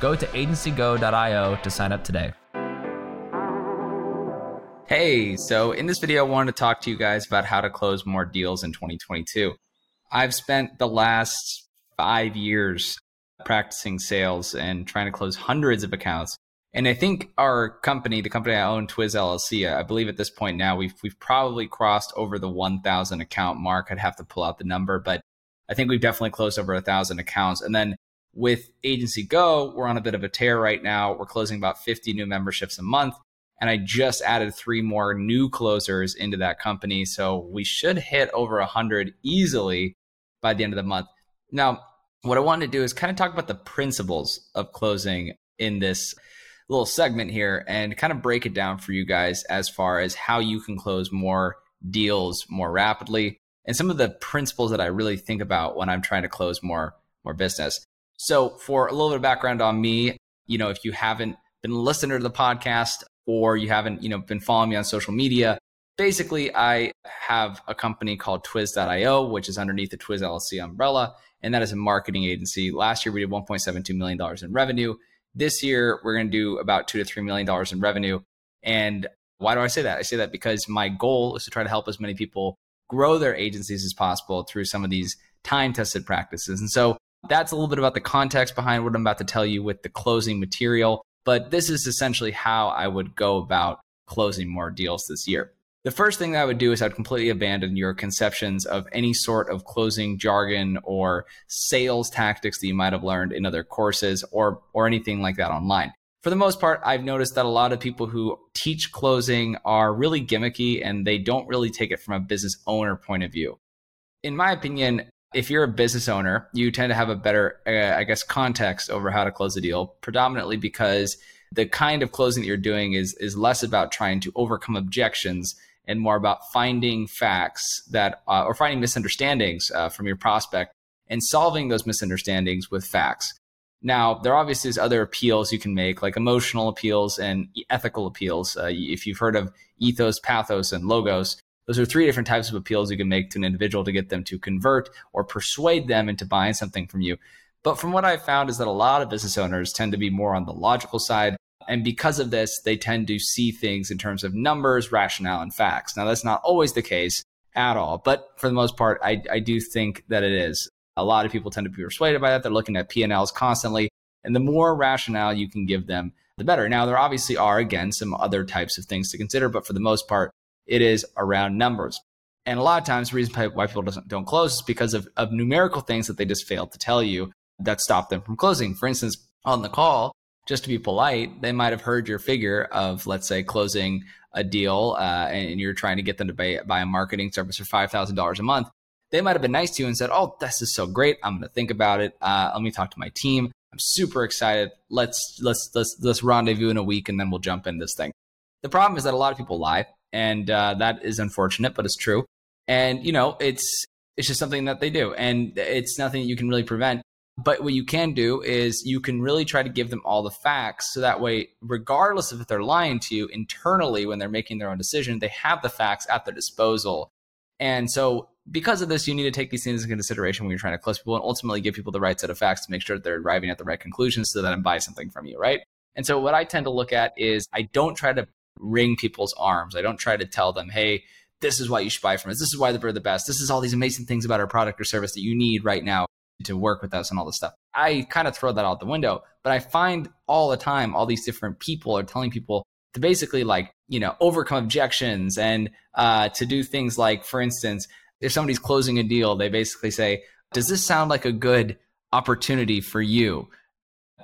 go to agencygo.io to sign up today. Hey, so in this video, I wanted to talk to you guys about how to close more deals in 2022. I've spent the last five years practicing sales and trying to close hundreds of accounts. And I think our company, the company I own, Twiz LLC, I believe at this point now we've we've probably crossed over the 1,000 account mark. I'd have to pull out the number, but I think we've definitely closed over a thousand accounts. And then with Agency Go, we're on a bit of a tear right now. We're closing about 50 new memberships a month. And I just added three more new closers into that company. So we should hit over 100 easily by the end of the month. Now, what I want to do is kind of talk about the principles of closing in this little segment here and kind of break it down for you guys as far as how you can close more deals more rapidly and some of the principles that I really think about when I'm trying to close more more business. So, for a little bit of background on me, you know, if you haven't been listening to the podcast, or you haven't, you know, been following me on social media, basically I have a company called Twiz.io, which is underneath the Twiz LLC umbrella, and that is a marketing agency. Last year we did 1.72 million dollars in revenue. This year we're going to do about two to three million dollars in revenue. And why do I say that? I say that because my goal is to try to help as many people grow their agencies as possible through some of these time tested practices. And so that's a little bit about the context behind what I'm about to tell you with the closing material. But this is essentially how I would go about closing more deals this year. The first thing that I would do is I'd completely abandon your conceptions of any sort of closing jargon or sales tactics that you might have learned in other courses or or anything like that online. For the most part, I've noticed that a lot of people who teach closing are really gimmicky and they don't really take it from a business owner point of view. In my opinion, if you're a business owner, you tend to have a better, uh, I guess, context over how to close a deal, predominantly because the kind of closing that you're doing is is less about trying to overcome objections and more about finding facts that uh, or finding misunderstandings uh, from your prospect and solving those misunderstandings with facts. Now, there obviously is other appeals you can make, like emotional appeals and ethical appeals. Uh, if you've heard of ethos, pathos, and logos, those are three different types of appeals you can make to an individual to get them to convert or persuade them into buying something from you. But from what I've found is that a lot of business owners tend to be more on the logical side. And because of this, they tend to see things in terms of numbers, rationale, and facts. Now, that's not always the case at all. But for the most part, I, I do think that it is. A lot of people tend to be persuaded by that. They're looking at P&Ls constantly. And the more rationale you can give them, the better. Now, there obviously are, again, some other types of things to consider. But for the most part, it is around numbers. And a lot of times, the reason why people doesn't, don't close is because of, of numerical things that they just failed to tell you that stop them from closing. For instance, on the call, just to be polite, they might have heard your figure of, let's say, closing a deal uh, and you're trying to get them to buy, buy a marketing service for $5,000 a month. They might have been nice to you and said, Oh, this is so great. I'm going to think about it. Uh, let me talk to my team. I'm super excited. Let's, let's, let's, let's rendezvous in a week and then we'll jump in this thing. The problem is that a lot of people lie and uh, that is unfortunate, but it's true. And you know, it's it's just something that they do, and it's nothing you can really prevent. But what you can do is you can really try to give them all the facts, so that way, regardless of if they're lying to you internally when they're making their own decision, they have the facts at their disposal. And so, because of this, you need to take these things into consideration when you're trying to close people and ultimately give people the right set of facts to make sure that they're arriving at the right conclusions so that I buy something from you, right? And so, what I tend to look at is I don't try to wring people's arms. I don't try to tell them, hey, this is why you should buy from us. This is why we're the best. This is all these amazing things about our product or service that you need right now to work with us and all this stuff. I kind of throw that out the window, but I find all the time all these different people are telling people to basically like, you know, overcome objections and uh, to do things like, for instance, if somebody's closing a deal, they basically say, does this sound like a good opportunity for you?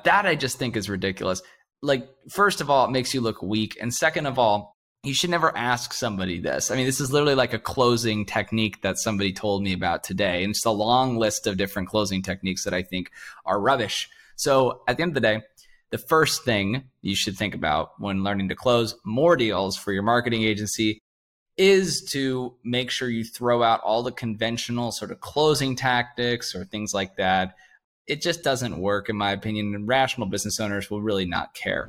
That I just think is ridiculous like first of all, it makes you look weak, and second of all, you should never ask somebody this. I mean, this is literally like a closing technique that somebody told me about today, and it's a long list of different closing techniques that I think are rubbish. So at the end of the day, the first thing you should think about when learning to close more deals for your marketing agency is to make sure you throw out all the conventional sort of closing tactics or things like that. It just doesn't work, in my opinion, and rational business owners will really not care.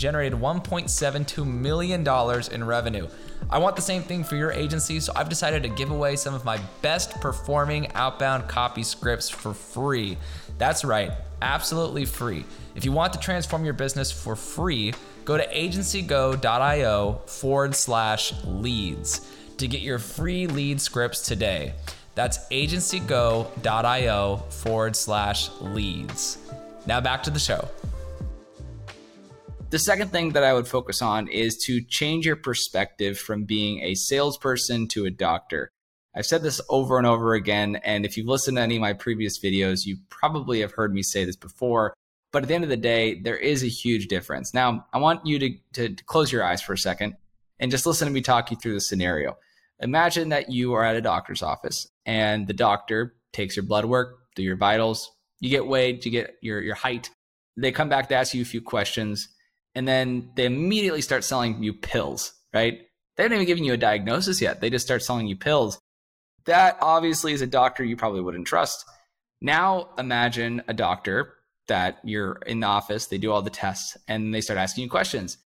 generated $1.72 million in revenue. I want the same thing for your agency, so I've decided to give away some of my best performing outbound copy scripts for free. That's right, absolutely free. If you want to transform your business for free, go to agencygo.io forward slash leads to get your free lead scripts today. That's agencygo.io forward slash leads. Now back to the show. The second thing that I would focus on is to change your perspective from being a salesperson to a doctor. I've said this over and over again, and if you've listened to any of my previous videos, you probably have heard me say this before. But at the end of the day, there is a huge difference. Now, I want you to, to, to close your eyes for a second and just listen to me talk you through the scenario. Imagine that you are at a doctor's office and the doctor takes your blood work, do your vitals, you get weighed, you get your, your height. They come back to ask you a few questions, and then they immediately start selling you pills, right? They haven't even given you a diagnosis yet. They just start selling you pills. That obviously is a doctor you probably wouldn't trust. Now imagine a doctor that you're in the office, they do all the tests, and they start asking you questions.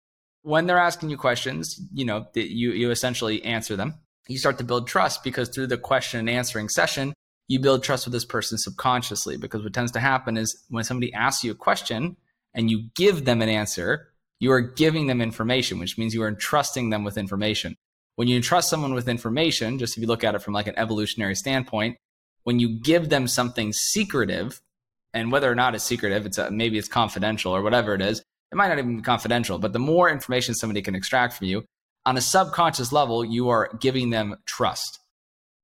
When they're asking you questions, you know, you, you essentially answer them you start to build trust because through the question and answering session, you build trust with this person subconsciously. Because what tends to happen is when somebody asks you a question and you give them an answer, you are giving them information, which means you are entrusting them with information. When you entrust someone with information, just if you look at it from like an evolutionary standpoint, when you give them something secretive, and whether or not it's secretive, it's a, maybe it's confidential or whatever it is, it might not even be confidential, but the more information somebody can extract from you, on a subconscious level, you are giving them trust.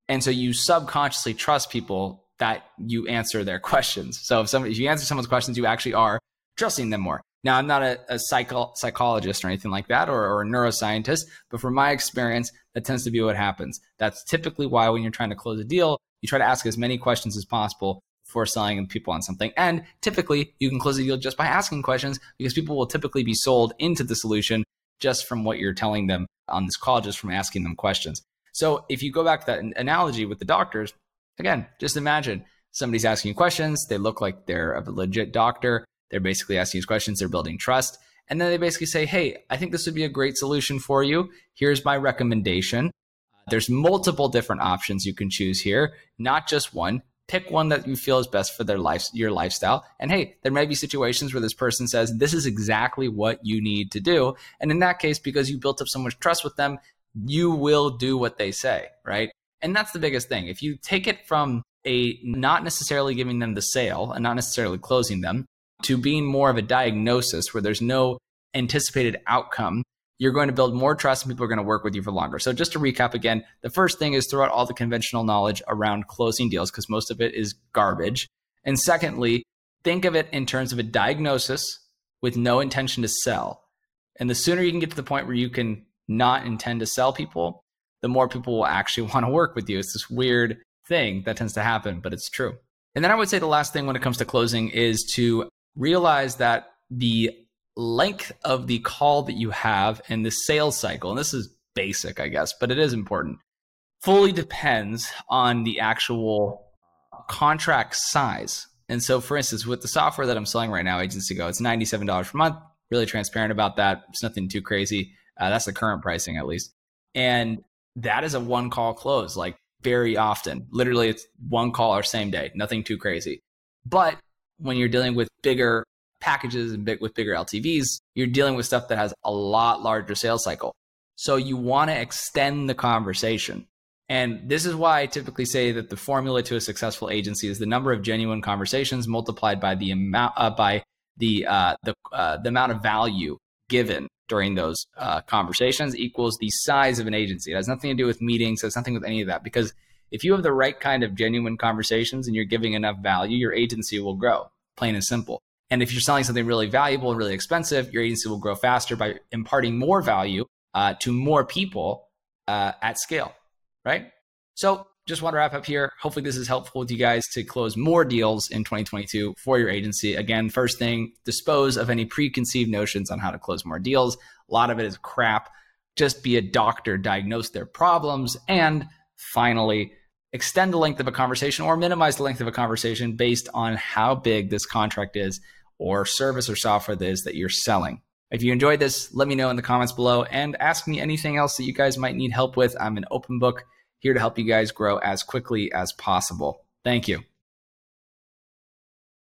And so you subconsciously trust people that you answer their questions. So if somebody, if you answer someone's questions, you actually are trusting them more. Now, I'm not a, a psycho, psychologist or anything like that, or, or a neuroscientist, but from my experience, that tends to be what happens. That's typically why when you're trying to close a deal, you try to ask as many questions as possible before selling people on something. And typically, you can close a deal just by asking questions because people will typically be sold into the solution just from what you're telling them on this call, just from asking them questions. So if you go back to that analogy with the doctors, again, just imagine somebody's asking you questions. They look like they're a legit doctor. They're basically asking you questions. They're building trust. And then they basically say, Hey, I think this would be a great solution for you. Here's my recommendation. Uh, there's multiple different options you can choose here, not just one pick one that you feel is best for their life, your lifestyle. And hey, there may be situations where this person says, this is exactly what you need to do. And in that case, because you built up so much trust with them, you will do what they say, right? And that's the biggest thing. If you take it from a not necessarily giving them the sale and not necessarily closing them to being more of a diagnosis where there's no anticipated outcome you're going to build more trust and people are going to work with you for longer. So just to recap again, the first thing is throw out all the conventional knowledge around closing deals because most of it is garbage. And secondly, think of it in terms of a diagnosis with no intention to sell. And the sooner you can get to the point where you can not intend to sell people, the more people will actually want to work with you. It's this weird thing that tends to happen, but it's true. And then I would say the last thing when it comes to closing is to realize that the length of the call that you have in the sales cycle, and this is basic, I guess, but it is important, fully depends on the actual contract size. And so, for instance, with the software that I'm selling right now, Agency Go, it's $97 per month. Really transparent about that. It's nothing too crazy. Uh, that's the current pricing, at least. And that is a one call close, like very often. Literally, it's one call or same day, nothing too crazy. But when you're dealing with bigger packages and big with bigger LTVs, you're dealing with stuff that has a lot larger sales cycle. So you want to extend the conversation. And this is why I typically say that the formula to a successful agency is the number of genuine conversations multiplied by the amount uh, by the uh, the uh, the amount of value given during those uh, conversations equals the size of an agency. It has nothing to do with meetings. It has nothing with any of that because if you have the right kind of genuine conversations and you're giving enough value, your agency will grow. Plain and simple. And if you're selling something really valuable and really expensive, your agency will grow faster by imparting more value uh, to more people uh, at scale, right? So just want to wrap up here. Hopefully, this is helpful with you guys to close more deals in 2022 for your agency. Again, first thing, dispose of any preconceived notions on how to close more deals. A lot of it is crap. Just be a doctor, diagnose their problems. And finally, extend the length of a conversation or minimize the length of a conversation based on how big this contract is or service or software that is that you're selling. If you enjoyed this, let me know in the comments below and ask me anything else that you guys might need help with. I'm an open book here to help you guys grow as quickly as possible. Thank you.